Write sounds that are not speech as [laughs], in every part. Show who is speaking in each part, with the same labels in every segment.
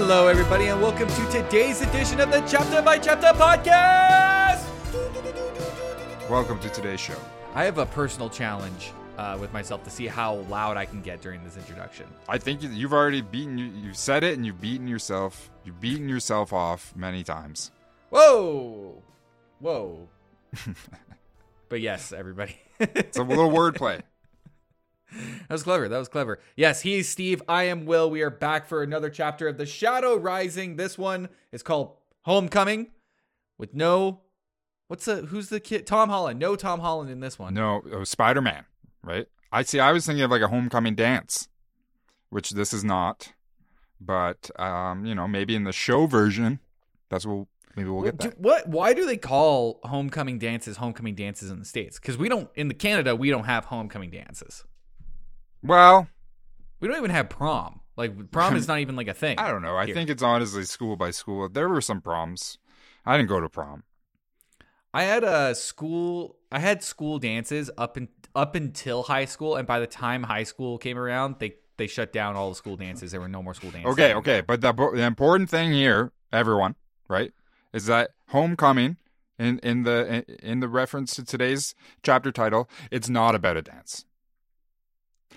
Speaker 1: Hello, everybody, and welcome to today's edition of the Chapter by Chapter podcast.
Speaker 2: Welcome to today's show.
Speaker 1: I have a personal challenge uh, with myself to see how loud I can get during this introduction.
Speaker 2: I think you- you've already beaten you. You've said it, and you've beaten yourself. You've beaten yourself off many times.
Speaker 1: Whoa, whoa. [laughs] but yes, everybody.
Speaker 2: It's a little [laughs] wordplay.
Speaker 1: That was clever. That was clever. Yes, he's Steve. I am Will. We are back for another chapter of The Shadow Rising. This one is called Homecoming with no. What's the. Who's the kid? Tom Holland. No Tom Holland in this one.
Speaker 2: No, Spider Man, right? I see. I was thinking of like a homecoming dance, which this is not. But um, you know, maybe in the show version, that's what maybe we'll get
Speaker 1: Do-
Speaker 2: that.
Speaker 1: what? Why do they call homecoming dances homecoming dances in the states? Because we don't in the Canada we don't have homecoming dances.
Speaker 2: Well,
Speaker 1: We don't even have prom. Like [laughs] prom is not even like a thing.
Speaker 2: I don't know. I
Speaker 1: here.
Speaker 2: think it's honestly school by school. There were some proms. I didn't go to prom.
Speaker 1: I had a school. I had school dances up in, up until high school, and by the time high school came around, they they shut down all the school dances. There were no more school dances.
Speaker 2: Okay, okay, but the, the important thing here, everyone, right, is that homecoming in in the in the reference to today's chapter title, it's not about a dance.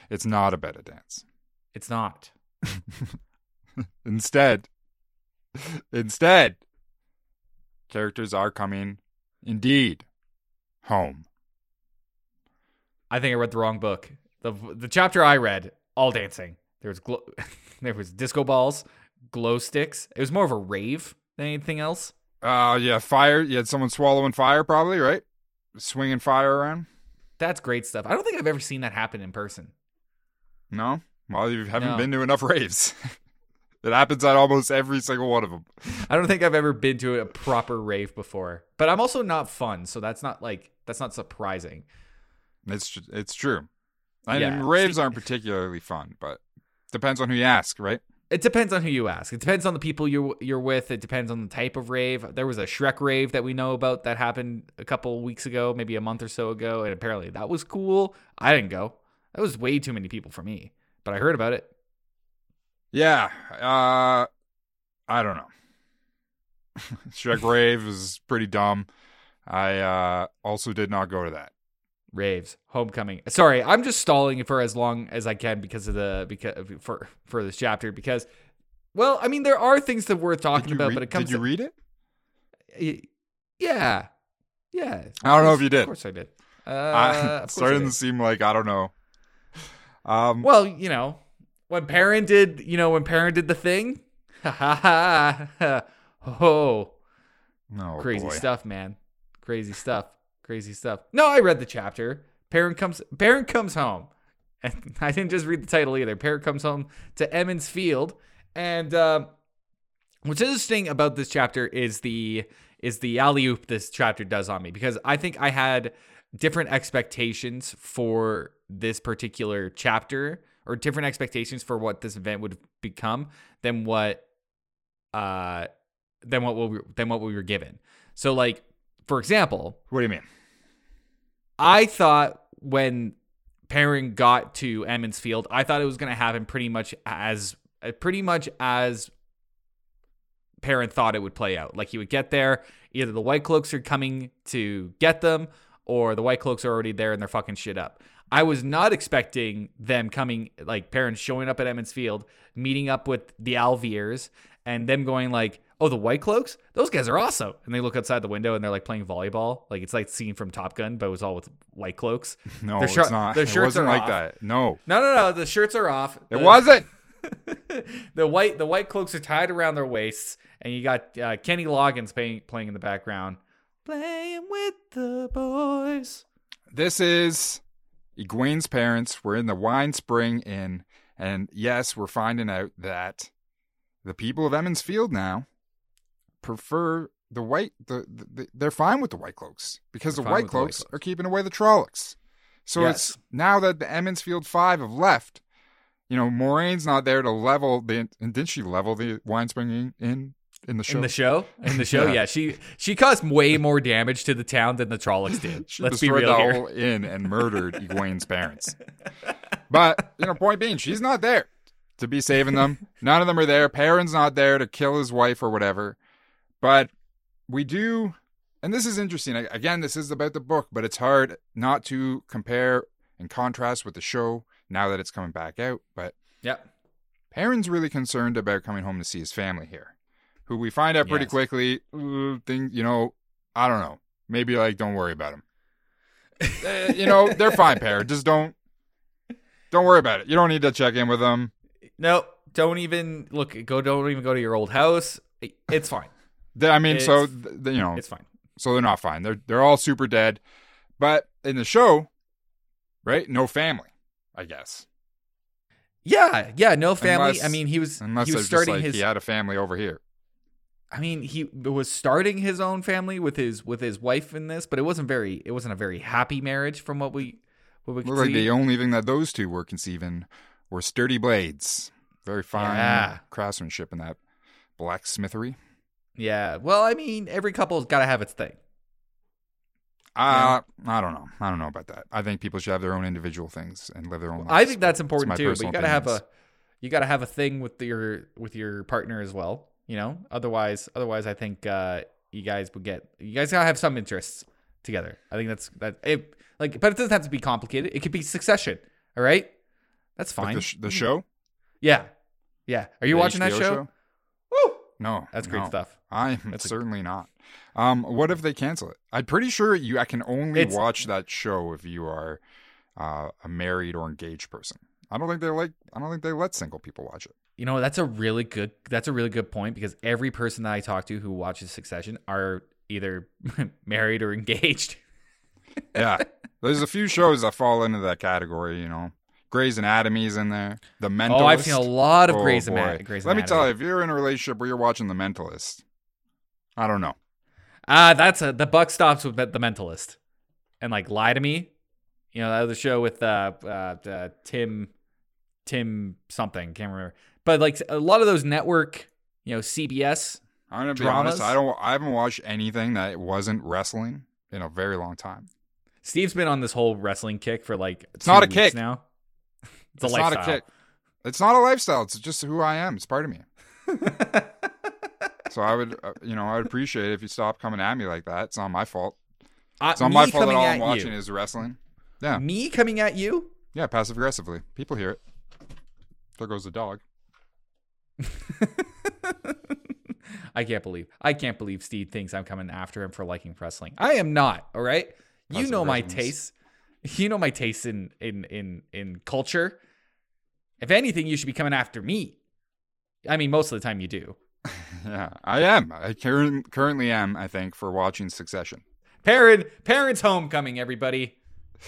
Speaker 2: It's not a dance.
Speaker 1: It's not. [laughs]
Speaker 2: Instead, instead, characters are coming, indeed, home.
Speaker 1: I think I read the wrong book. the The chapter I read, all dancing. There was glow, [laughs] there was disco balls, glow sticks. It was more of a rave than anything else.
Speaker 2: Uh, yeah, fire. You had someone swallowing fire, probably, right? Swinging fire around.
Speaker 1: That's great stuff. I don't think I've ever seen that happen in person.
Speaker 2: No, well, you haven't
Speaker 1: No.
Speaker 2: been to enough raves. [laughs] it happens at almost every single one of them.
Speaker 1: I don't think I've ever been to a proper rave before. But I'm also not fun, so that's not like that's not surprising.
Speaker 2: It's it's true. I
Speaker 1: Yeah,
Speaker 2: mean, raves aren't particularly fun, but depends on who you ask, right?
Speaker 1: It depends on who you ask. It depends on the people you're you're with. It depends on the type of rave. There was a Shrek rave that we know about that happened a couple weeks ago, maybe a month or so ago, and apparently that was cool. I didn't go. That was way too many people for me, but I heard about it.
Speaker 2: Yeah. Uh, I don't know. [laughs] Shrek rave is pretty dumb. I uh, also did not go to that.
Speaker 1: Raves, homecoming. Sorry, I'm just stalling for as long as I can because of the because for for this chapter because, well, I mean there are things that we're talking about,
Speaker 2: read,
Speaker 1: but it comes.
Speaker 2: did you
Speaker 1: to-
Speaker 2: read it?
Speaker 1: Yeah, yeah.
Speaker 2: I don't know if you did.
Speaker 1: Of course I did. Uh,
Speaker 2: I,
Speaker 1: of [laughs] course I
Speaker 2: starting to seem like I don't know. Um,
Speaker 1: Well, you know, when Perrin did, you know, when Perrin did the thing, ha ha ha, ha, oh,
Speaker 2: no,
Speaker 1: crazy
Speaker 2: boy.
Speaker 1: stuff, man, crazy stuff, crazy stuff. No, I read the chapter. Perrin comes, Perrin comes home, [laughs] and I didn't just read the title either. Perrin comes home to Emond's Field, and uh, what's interesting about this chapter is the is the alley oop this chapter does on me because I think I had different expectations for this particular chapter or different expectations for what this event would become than what uh than what we than what we were given. So like for example,
Speaker 2: What do you mean?
Speaker 1: I thought when Perrin got to Emond's Field, I thought it was going to happen pretty much as pretty much as Perrin thought it would play out. Like he would get there, either the White Cloaks are coming to get them, or the White Cloaks are already there and they're fucking shit up. I was not expecting them coming, like parents showing up at Emond's Field, meeting up with the al'Veres, and them going like, "Oh, the White Cloaks, those guys are awesome." And they look outside the window and they're like playing volleyball, like it's like scene from Top Gun, but it was all with White Cloaks. [laughs]
Speaker 2: No,
Speaker 1: Their
Speaker 2: it's
Speaker 1: shir-
Speaker 2: not.
Speaker 1: their
Speaker 2: it
Speaker 1: shirts
Speaker 2: wasn't
Speaker 1: are
Speaker 2: like
Speaker 1: off.
Speaker 2: that. No,
Speaker 1: No, no, no. The shirts are off.
Speaker 2: it
Speaker 1: The-
Speaker 2: wasn't. [laughs]
Speaker 1: the white the white cloaks are tied around their waists, and you got uh, Kenny Loggins playing playing in the background, playing with the boys.
Speaker 2: This is Egwene's parents. We're in the Wine Spring Inn, and yes, we're finding out that the people of Emond's Field now prefer the white. The, the, they're fine with the White Cloaks because the White
Speaker 1: with the White
Speaker 2: Cloaks
Speaker 1: Cloaks.
Speaker 2: are keeping away the Trollocs. So
Speaker 1: Yes.
Speaker 2: it's now that the Emond's Field Five have left. You know, Moiraine's not there to level the. And didn't she level the Wine Spring Inn in in the show?
Speaker 1: In the show, in the show,
Speaker 2: Yeah.
Speaker 1: yeah, she she caused way more damage to the town than the Trollocs did. [laughs]
Speaker 2: She
Speaker 1: Let's be
Speaker 2: destroyed
Speaker 1: real
Speaker 2: the
Speaker 1: here.
Speaker 2: whole inn and murdered [laughs] Egwene's parents. But you know, point being, she's not there to be saving them. None of them are there. Perrin's not there to kill his wife or whatever. But we do, and this is interesting. Again, this is about the book, but it's hard not to compare and contrast with the show now that it's coming back out. But
Speaker 1: yeah,
Speaker 2: Perrin's really concerned about coming home to see his family here, who we find out pretty
Speaker 1: Yes.
Speaker 2: quickly. Uh, thing, you know, I don't know. Maybe like, don't worry about them. Uh, [laughs] you know, they're fine, pair. Just don't, don't worry about it. You don't need to check in with them.
Speaker 1: No, don't even look. Go. Don't even go to your old house. It's fine.
Speaker 2: I mean, so
Speaker 1: It's-
Speaker 2: th- th- you know,
Speaker 1: It's fine.
Speaker 2: so they're not fine. They're they're all super dead. But in the show, right? No family, I guess.
Speaker 1: Yeah, yeah. No family.
Speaker 2: Unless-
Speaker 1: I mean, he was
Speaker 2: Unless
Speaker 1: he was starting
Speaker 2: like
Speaker 1: his.
Speaker 2: he had a family over here.
Speaker 1: I mean, he was starting his own family with his with his wife in this, but it wasn't very. It wasn't a very happy marriage from what we what we could
Speaker 2: like
Speaker 1: see.
Speaker 2: the only thing that those two were conceiving were sturdy blades. Very fine
Speaker 1: Yeah.
Speaker 2: craftsmanship in that blacksmithery.
Speaker 1: yeah. Well, I mean, every couple's got to have its thing.
Speaker 2: Uh, I don't know. I don't know about that. I think people should have their own individual things and live their own lives.
Speaker 1: I think that's important too. But you gotta have a you gotta have a thing with your with your partner as well. You know, otherwise otherwise I think uh, you guys would get you guys gotta have some interests together. I think that's that. It, like, but it doesn't have to be complicated. It could be Succession. All right, that's
Speaker 2: Like
Speaker 1: fine.
Speaker 2: the, sh- the show.
Speaker 1: yeah, yeah. Are you
Speaker 2: The
Speaker 1: watching that
Speaker 2: HBO
Speaker 1: show? Woo!
Speaker 2: No,
Speaker 1: That's great
Speaker 2: no.
Speaker 1: stuff.
Speaker 2: I'm
Speaker 1: That's a-
Speaker 2: certainly not. Um, what if they cancel it? I'm pretty sure you. I can only
Speaker 1: It's-
Speaker 2: watch that show if you are uh, a married or engaged person. I don't think they like. I don't think they let single people watch it.
Speaker 1: You know, that's a really good that's a really good point because every person that I talk to who watches Succession are either [laughs] married or engaged. [laughs]
Speaker 2: Yeah, there's a few shows that fall into that category. You know, Grey's Anatomy's in there. The Mentalist.
Speaker 1: Oh, I've seen a lot of
Speaker 2: Oh,
Speaker 1: Grey's. Ana- Grey's
Speaker 2: Let me tell you, if you're in a relationship where you're watching The Mentalist, I don't know.
Speaker 1: Ah, that's a the buck stops with the Mentalist, and like lie to me. You know that other show with uh, uh, uh Tim, Tim something can't remember. But like a lot of those network, you know, CBS.
Speaker 2: I'm gonna be
Speaker 1: Dramas?
Speaker 2: honest. I don't. I haven't watched anything that wasn't wrestling in a very long time.
Speaker 1: Steve's been on this whole wrestling kick for like
Speaker 2: It's not a
Speaker 1: weeks
Speaker 2: kick.
Speaker 1: now. It's, [laughs]
Speaker 2: It's
Speaker 1: a
Speaker 2: not
Speaker 1: lifestyle.
Speaker 2: a kick. It's not a lifestyle. It's just who I am. It's part of me. [laughs] So I would, uh, you know, I would appreciate it if you stop coming at me like that. It's not my fault.
Speaker 1: Uh,
Speaker 2: It's not my fault that all I'm watching
Speaker 1: you.
Speaker 2: is wrestling. Yeah,
Speaker 1: Me coming at you.
Speaker 2: yeah, passive aggressively. People hear it. There goes the dog. [laughs]
Speaker 1: I can't believe I can't believe Steve thinks I'm coming after him for liking wrestling. I am not. All right, you know my tastes. You know my tastes in in in in culture. If anything, you should be coming after me. I mean, most of the time you do.
Speaker 2: Yeah, [laughs] I am. I curr- currently am. I think for watching Succession.
Speaker 1: Perrin, Perrin's homecoming. Everybody,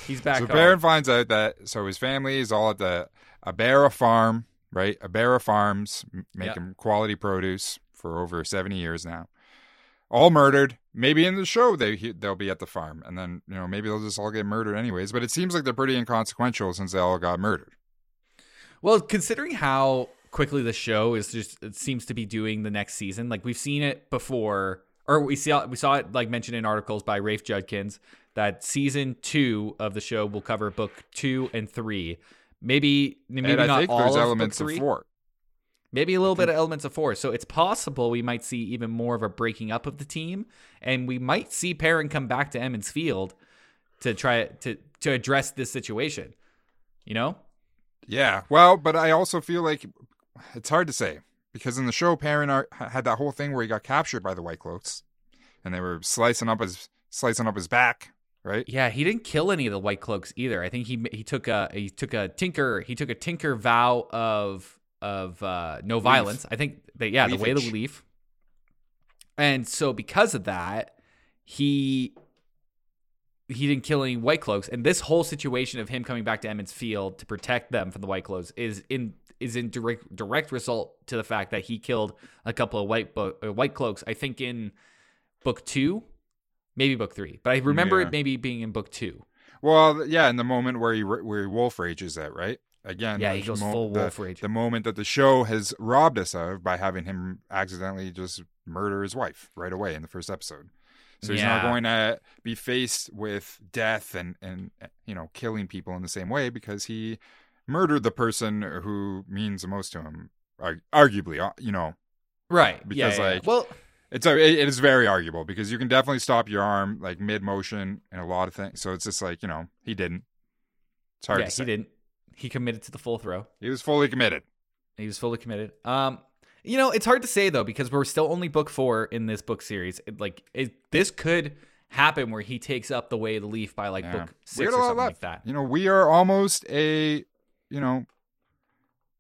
Speaker 1: he's back.
Speaker 2: so
Speaker 1: home.
Speaker 2: Perrin finds out that so his family is all at the Aybara farm, right? Aybara Farms making quality produce for over seventy years now. All murdered. Maybe in the show they they'll be at the farm, and then you know maybe they'll just all get murdered anyways. But it seems like they're pretty inconsequential since they all got murdered.
Speaker 1: Well, considering how quickly the show is just it seems to be doing the next season, like we've seen it before, or we saw we saw it like mentioned in articles by Rafe Judkins that season two of the show will cover book two and three. Maybe maybe
Speaker 2: and I
Speaker 1: not
Speaker 2: think
Speaker 1: all
Speaker 2: there's
Speaker 1: of
Speaker 2: elements of four.
Speaker 1: Maybe a little bit of elements of four. So it's possible we might see even more of a breaking up of the team, and we might see Perrin come back to Emond's Field to try to to address this situation. You know,
Speaker 2: Yeah, well, but I also feel like it's hard to say because in the show, Perrin had that whole thing where he got captured by the White Cloaks, and they were slicing up his slicing up his back, right?
Speaker 1: Yeah, he didn't kill any of the White Cloaks either. I think he he took a he took a tinker he took a tinker vow of of uh, no violence. I think that yeah, the way of the
Speaker 2: Leafage.
Speaker 1: leaf. And so because of that, he he didn't kill any White Cloaks. And this whole situation of him coming back to Emond's Field to protect them from the White Cloaks is in is in direct direct result to the fact that he killed a couple of White bo- uh, White Cloaks. I think in book two, maybe book three, but I remember
Speaker 2: Yeah.
Speaker 1: it maybe being in book two.
Speaker 2: Well, yeah, in the moment where he where he wolf rages at, right? Again,
Speaker 1: Yeah, he
Speaker 2: the
Speaker 1: goes
Speaker 2: mo-
Speaker 1: full
Speaker 2: the-
Speaker 1: wolf rage.
Speaker 2: The moment that the show has robbed us of by having him accidentally just murder his wife right away in the first episode. So he's not going to be faced with death and and you know killing people in the same way because he murdered the person who means the most to him. Arguably, uh, you know,
Speaker 1: Right.
Speaker 2: Because,
Speaker 1: yeah, yeah, yeah.
Speaker 2: like,
Speaker 1: well,
Speaker 2: it's a, it, it is very arguable because you can definitely stop your arm like mid motion and a lot of things. So it's just like you know he didn't. It's hard
Speaker 1: yeah,
Speaker 2: to say.
Speaker 1: he didn't. He committed to the full throw.
Speaker 2: He was fully committed.
Speaker 1: He was fully committed. Um, you know, it's hard to say though because we're still only book four in this book series. It, like, it, this could happen where he takes up the way of the leaf by like
Speaker 2: Yeah.
Speaker 1: book six or something
Speaker 2: left.
Speaker 1: like that.
Speaker 2: You know, we are almost a, you know,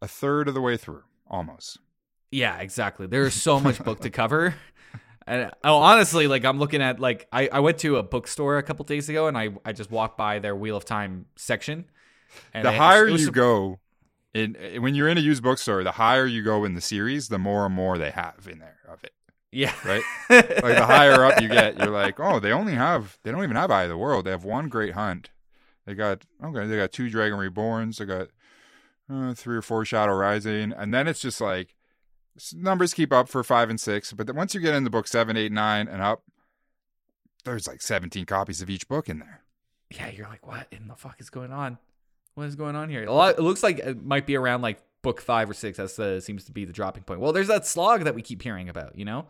Speaker 2: a third of the way through, almost.
Speaker 1: Yeah, exactly. There's so much book to [laughs] cover. And oh, honestly, like I'm looking at like I, I went to a bookstore a couple days ago and I, I just walked by their Wheel of Time section. And
Speaker 2: the higher you
Speaker 1: some-
Speaker 2: go, in when you're in a used bookstore, the higher you go in the series, the more and more they have in there of it.
Speaker 1: yeah,
Speaker 2: Right? [laughs] Like the higher up you get, you're like, oh, they only have, they don't even have Eye of the World. They have one Great Hunt. They got okay, they got two Dragon Reborns. They got uh, three or four Shadow Rising, and then it's just like numbers keep up for five and six. But then once you get into book seven, eight, nine, and up, there's like 17 copies of each book in there.
Speaker 1: yeah, you're like, what in the fuck is going on? What is going on here? A lot, it looks like it might be around like book five or six. That's uh, seems to be the dropping point. Well, there's that slog that we keep hearing about. You know,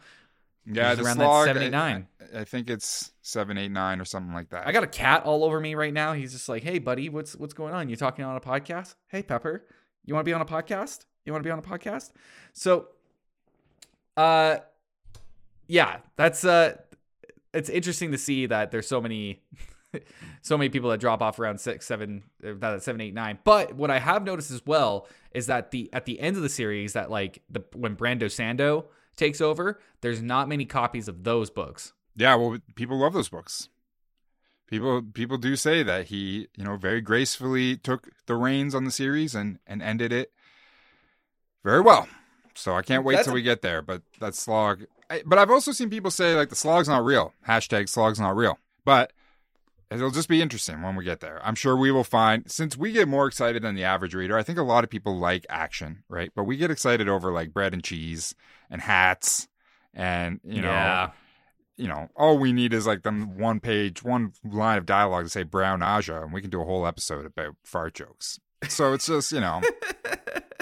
Speaker 2: Yeah,
Speaker 1: around that
Speaker 2: slog,
Speaker 1: seven, eight,
Speaker 2: I- I, I think it's seven, eight, nine, or something like that.
Speaker 1: I got a cat all over me right now. He's just like, hey, buddy, what's what's going on? You talking on a podcast? Hey, Pepper, you want to be on a podcast? You want to be on a podcast? So, uh, yeah, that's uh, it's interesting to see that there's so many, [laughs] so many people that drop off around six, seven, uh, not seven, eight, nine. But what I have noticed as well is that the at the end of the series, that like the when Brando Sando takes over, there's not many copies of those books.
Speaker 2: Yeah, well, people love those books. People people do say that he, you know, very gracefully took the reins on the series and and ended it very well. So I can't wait
Speaker 1: That's
Speaker 2: till we get there. But that slog. I, but I've also seen people say like the slog's not real. Hashtag slog's not real. But it'll just be interesting when we get there. I'm sure we will find since we get more excited than the average reader. I think a lot of people like action, right? But we get excited over like bread and cheese and hats and you know
Speaker 1: yeah.
Speaker 2: you know, all we need is like them one page, one line of dialogue to say brown Ajah, and we can do a whole episode about fart jokes. So it's just, you know, [laughs]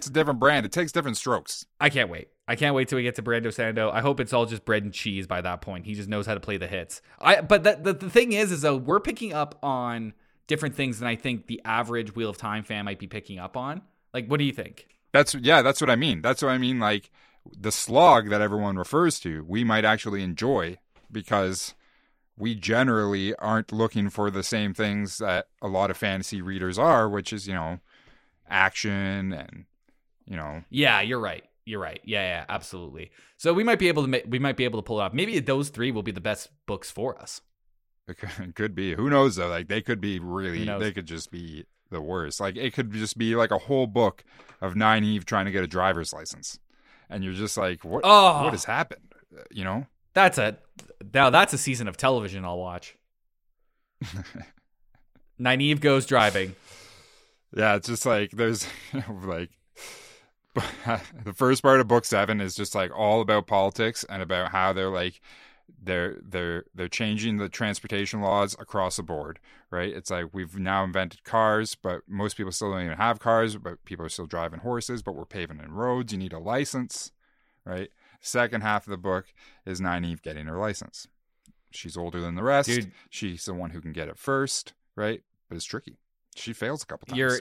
Speaker 2: it's a different brand. It takes different strokes.
Speaker 1: I can't wait. I can't wait till we get to Brando Sando. I hope it's all just bread and cheese by that point. He just knows how to play the hits. I but that the, the thing is is though we're picking up on different things than I think the average Wheel of Time fan might be picking up on. Like what do you think?
Speaker 2: That's yeah, that's what I mean. That's what I mean. Like the slog that everyone refers to, we might actually enjoy because we generally aren't looking for the same things that a lot of fantasy readers are, which is, you know, action and you know,
Speaker 1: Yeah, you're right. You're right. Yeah, yeah, absolutely. So we might be able to ma- we might be able to pull it off. Maybe those three will be the best books for us.
Speaker 2: It could, [laughs] be. Who knows though? Like they could be really. They could just be the worst. Like it could just be like a whole book of Nynaeve trying to get a driver's license, and you're just like, what?
Speaker 1: Oh.
Speaker 2: What has happened? Uh, You know?
Speaker 1: That's a now that's a season of television I'll watch. [laughs] Nynaeve goes driving.
Speaker 2: Yeah, it's just like there's [laughs] like [laughs] the first part of book seven is just like all about politics and about how they're like they're they're they're changing the transportation laws across the board, right? It's like we've now invented cars, but most people still don't even have cars, but people are still driving horses, but we're paving in roads. You need a license, right? Second half of the book is Nynaeve getting her license. She's older than the rest.
Speaker 1: Dude.
Speaker 2: She's the one who can get it first, right? But it's tricky. She fails a couple times.
Speaker 1: You're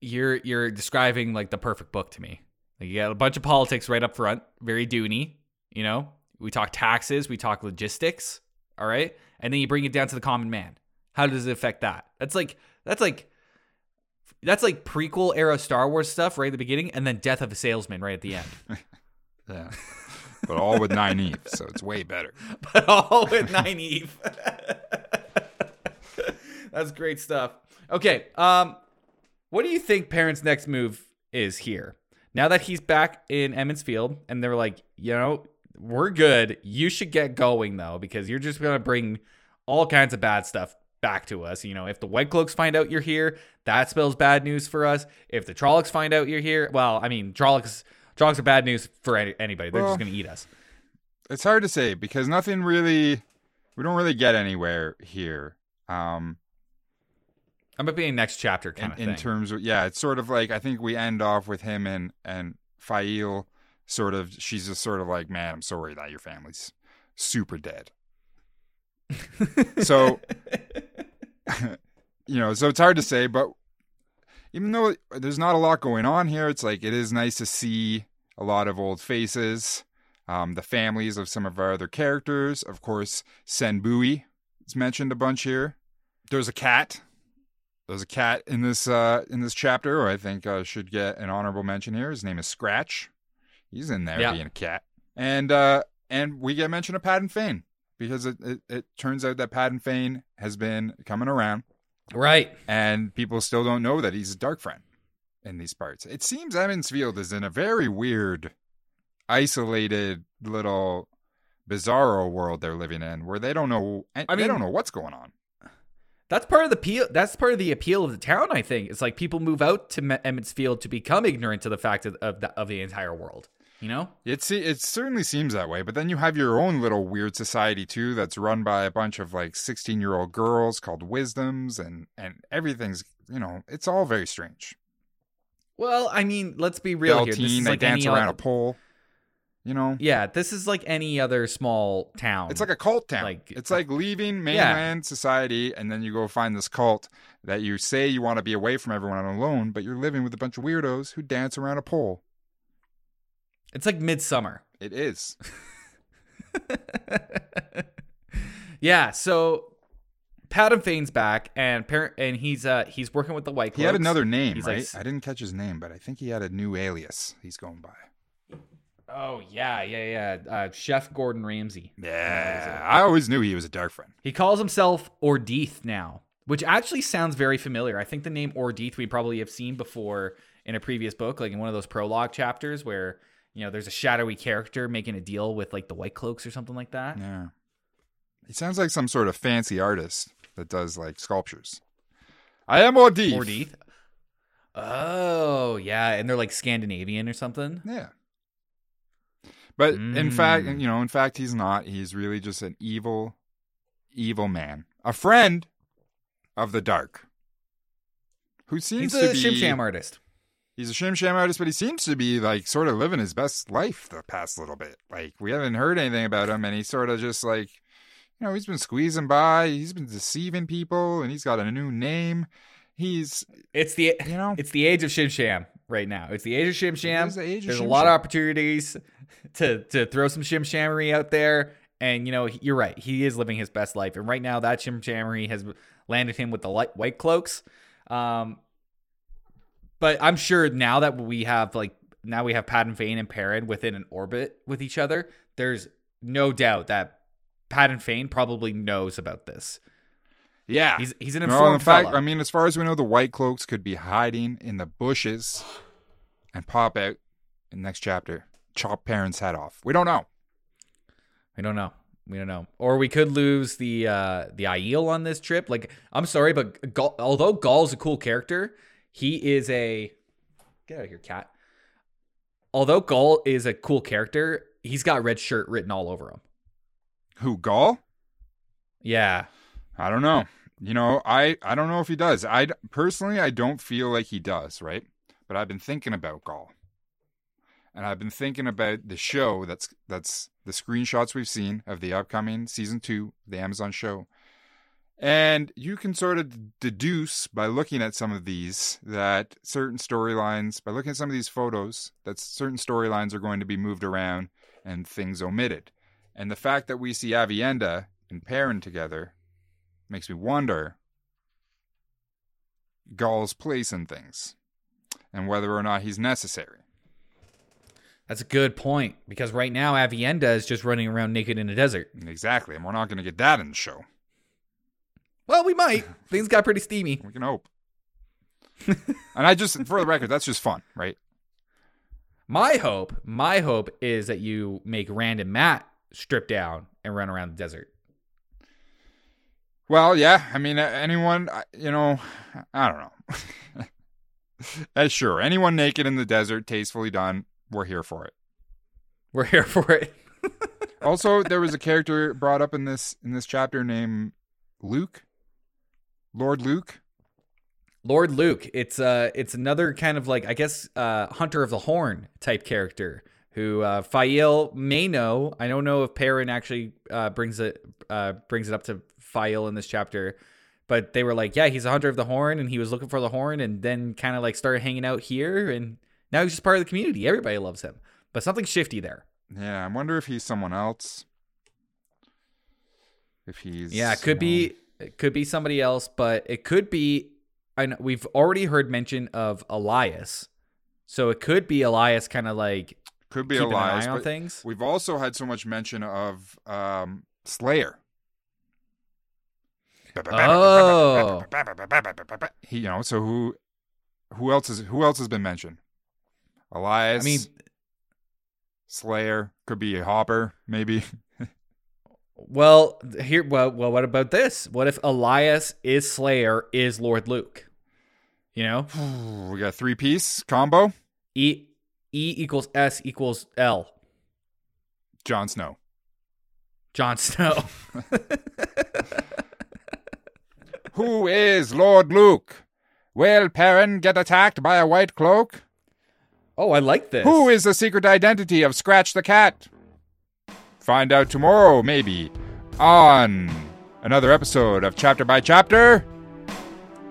Speaker 1: you're you're describing like the perfect book to me. Like you got a bunch of politics right up front, very Dooney, you know. We talk taxes, we talk logistics, all right? And then you bring it down to the common man. How does it affect that? That's like that's like that's like prequel era Star Wars stuff right at the beginning and then Death of a Salesman right at the end. [laughs]
Speaker 2: Yeah. [laughs] but all with Nynaeve, so it's way better. [laughs]
Speaker 1: but all with Nynaeve. That's great stuff. Okay, um, what do you think Perrin's next move is here? Now that he's back in Emond's Field, and they're like, you know, we're good. You should get going though, because you're just gonna bring all kinds of bad stuff back to us. You know, if the White Cloaks find out you're here, that spells bad news for us. If the Trollocs find out you're here, well, I mean, Trollocs, Trollocs are bad news for any, anybody. They're
Speaker 2: Well-
Speaker 1: just gonna eat us.
Speaker 2: It's hard to say because nothing really we don't really get anywhere here. Um
Speaker 1: I'm gonna be next chapter
Speaker 2: in,
Speaker 1: kind of
Speaker 2: in terms of yeah, it's sort of like I think we end off with him and and Faile sort of she's just sort of like, Man, I'm sorry that your family's super dead. So [laughs] you know, so it's hard to say, but even though there's not a lot going on here, it's like it is nice to see a lot of old faces, um, the families of some of our other characters. Of course, Cenn Buie is mentioned a bunch here. There's a cat. There's a cat in this uh, in this chapter, who I think uh, should get an honorable mention here. His name is Scratch. He's in there
Speaker 1: Yeah.
Speaker 2: being a cat, and uh, and we get mention of Padan Fain because it, it, it turns out that Padan Fain has been coming around
Speaker 1: right.
Speaker 2: and people still don't know that he's a dark friend in these parts. It seems Emond's Field is in a very weird, isolated little bizarro world they're living in, where they don't know.
Speaker 1: I mean, they
Speaker 2: don't know what's going on.
Speaker 1: That's part of the appeal. That's part of the appeal of the town. I think it's like people move out to Me- Emmetsfield to become ignorant to the fact of of the, of the entire world. You know,
Speaker 2: It se- it certainly seems that way, but then you have your own little weird society too, that's run by a bunch of like sixteen year old girls called Wisdoms, and and everything's you know it's all very strange.
Speaker 1: well, I mean, let's be real here. This is
Speaker 2: they
Speaker 1: like
Speaker 2: dance around
Speaker 1: other,
Speaker 2: a pole. You know,
Speaker 1: Yeah, this is like any other small town.
Speaker 2: It's like a cult town.
Speaker 1: Like-
Speaker 2: it's like leaving mainland society and then you go find this cult that you say you want to be away from everyone and alone, but you're living with a bunch of weirdos who dance around a pole.
Speaker 1: it's like midsummer.
Speaker 2: It is. [laughs]
Speaker 1: yeah, so Padan Fain's back, and par- and he's uh he's working with the White
Speaker 2: He had another name,
Speaker 1: He's
Speaker 2: right?
Speaker 1: like-
Speaker 2: I didn't catch his name, but I think he had a new alias he's going by.
Speaker 1: Oh yeah, yeah, yeah. Uh, Chef Gordon Ramsay.
Speaker 2: Yeah. I always knew he was a dark friend.
Speaker 1: He calls himself Ordeith now, which actually sounds very familiar. I think the name Ordeith we probably have seen before in a previous book, like in one of those prologue chapters where you know there's a shadowy character making a deal with like the White Cloaks or something like that.
Speaker 2: Yeah. He sounds like some sort of fancy artist that does like sculptures. I am Ordeef.
Speaker 1: Ordeith. Oh yeah, and they're like Scandinavian or something.
Speaker 2: Yeah. But in fact,
Speaker 1: Mm.
Speaker 2: you know, in fact, he's not. He's really just an evil, evil man, a friend of the dark, who seems
Speaker 1: He's
Speaker 2: to
Speaker 1: a
Speaker 2: be
Speaker 1: Shim Sham artist.
Speaker 2: He's a shim sham artist, but he seems to be like sort of living his best life the past little bit. Like we haven't heard anything about him, and he's sort of just like, you know, he's been squeezing by. He's been deceiving people, and he's got a new name. He's,
Speaker 1: It's the
Speaker 2: you know,
Speaker 1: it's the age of Shim Sham right now. It's the age of Shim Sham.
Speaker 2: the
Speaker 1: There's a lot of opportunities to to throw some Shim Shamery out there. And you know, you're right. He is living his best life. And right now that Shim Shamery has landed him with the light, white cloaks. Um but I'm sure now that we have like now we have Padan Fain and Perrin within an orbit with each other, there's no doubt that Padan Fain probably knows about this.
Speaker 2: Yeah.
Speaker 1: He's he's an
Speaker 2: Well,
Speaker 1: informed
Speaker 2: in fact,
Speaker 1: fella.
Speaker 2: I mean, as far as we know, the white cloaks could be hiding in the bushes and pop out in the next chapter, chop Perrin's head off. We don't know.
Speaker 1: We don't know. We don't know. Or we could lose the uh the Aiel on this trip. Like, I'm sorry, but Gaul, although Gaul's a cool character, he is a get out of here, cat. Although Gaul is a cool character, he's got red shirt written all over him.
Speaker 2: Who, Gaul?
Speaker 1: Yeah.
Speaker 2: I don't know. You know, I I don't know if he does. I personally I don't feel like he does, right? But I've been thinking about Gaul. And I've been thinking about the show that's that's the screenshots we've seen of the upcoming season 2 the Amazon show. And you can sort of deduce by looking at some of these that certain storylines, by looking at some of these photos, that certain storylines are going to be moved around and things omitted. And the fact that we see Aviendha and Perrin together makes me wonder Gaul's place in things and whether or not he's necessary.
Speaker 1: That's a good point because right now Aviendha is just running around naked in a desert.
Speaker 2: Exactly, and we're not going to get that in the show.
Speaker 1: Well, we might. Things got pretty steamy. [laughs]
Speaker 2: We can hope. and I just, for the record, that's just fun, right?
Speaker 1: My hope, my hope is that you make Rand and Mat strip down and run around the desert.
Speaker 2: Well, yeah. I mean, anyone, you know, I don't know. [laughs] uh, sure, anyone naked in the desert, tastefully done, we're here for it.
Speaker 1: We're here for it. [laughs]
Speaker 2: Also, there was a character brought up in this in this chapter named Luc, Lord Luc.
Speaker 1: Lord Luc. It's uh it's another kind of like I guess uh Hunter of the Horn type character who uh Faile may know. I don't know if Perrin actually uh brings it uh brings it up to Faile in this chapter. But they were like, yeah, he's a hunter of the horn, and he was looking for the horn, and then kind of like started hanging out here, and now he's just part of the community. Everybody loves him, but something's shifty there.
Speaker 2: Yeah, I wonder if he's someone else. If he's
Speaker 1: Yeah, it could
Speaker 2: you know,
Speaker 1: be it could be somebody else, but it could be. I know we've already heard mention of Elyas, so it could be Elyas, kind of like
Speaker 2: could be
Speaker 1: keeping an eye on things.
Speaker 2: we've also had so much mention of um, Slayer.
Speaker 1: Oh. [laughs]
Speaker 2: He, you know, so who, who else is who else has been mentioned? Elyas.
Speaker 1: I mean,
Speaker 2: Slayer could be a Hopper, maybe. [laughs]
Speaker 1: well, here, well, well, what about this? What if Elyas is Slayer, is Lord Luc? You know, [sighs]
Speaker 2: we got three piece combo.
Speaker 1: E E equals S equals L.
Speaker 2: Jon Snow.
Speaker 1: Jon Snow. [laughs]
Speaker 2: Who is Lord Luc? Will Perrin get attacked by a white cloak?
Speaker 1: oh, I like this.
Speaker 2: Who is the secret identity of Scratch the Cat? Find out tomorrow, maybe, on another episode of Chapter by Chapter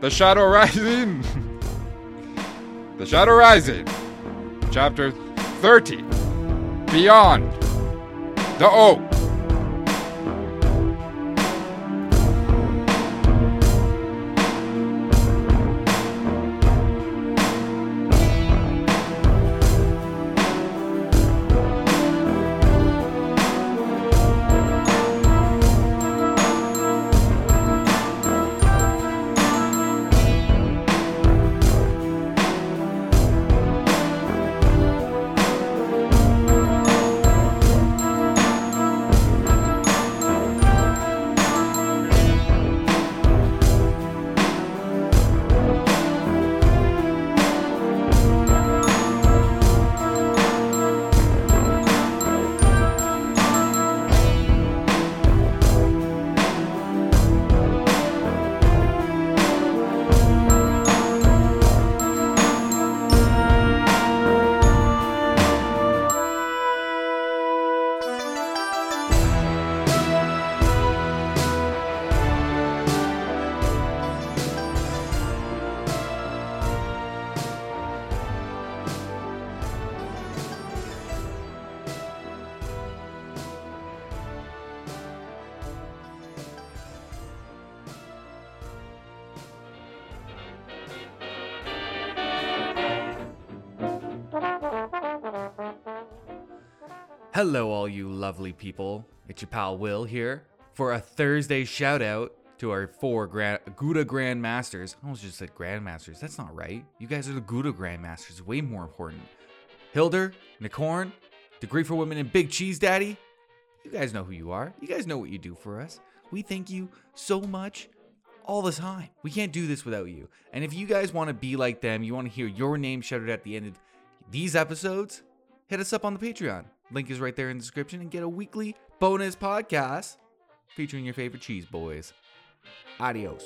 Speaker 2: The Shadow Rising. [laughs] the Shadow Rising. Chapter 30 Beyond the Oak.
Speaker 1: All you lovely people. It's your pal Will here for a Thursday shout out to our four Gra- Gouda Grandmasters. I almost just said Grandmasters. That's not right. You guys are the Gouda Grandmasters. Way more important. Hilder, Nicorn, Degree for Women, and Big Cheese Daddy. You guys know who you are. You guys know what you do for us. We thank you so much all the time. We can't do this without you. And if you guys want to be like them, you want to hear your name shouted at the end of these episodes, hit us up on the Patreon. Link is right there in the description and get a weekly bonus podcast featuring your favorite cheese boys. Adios.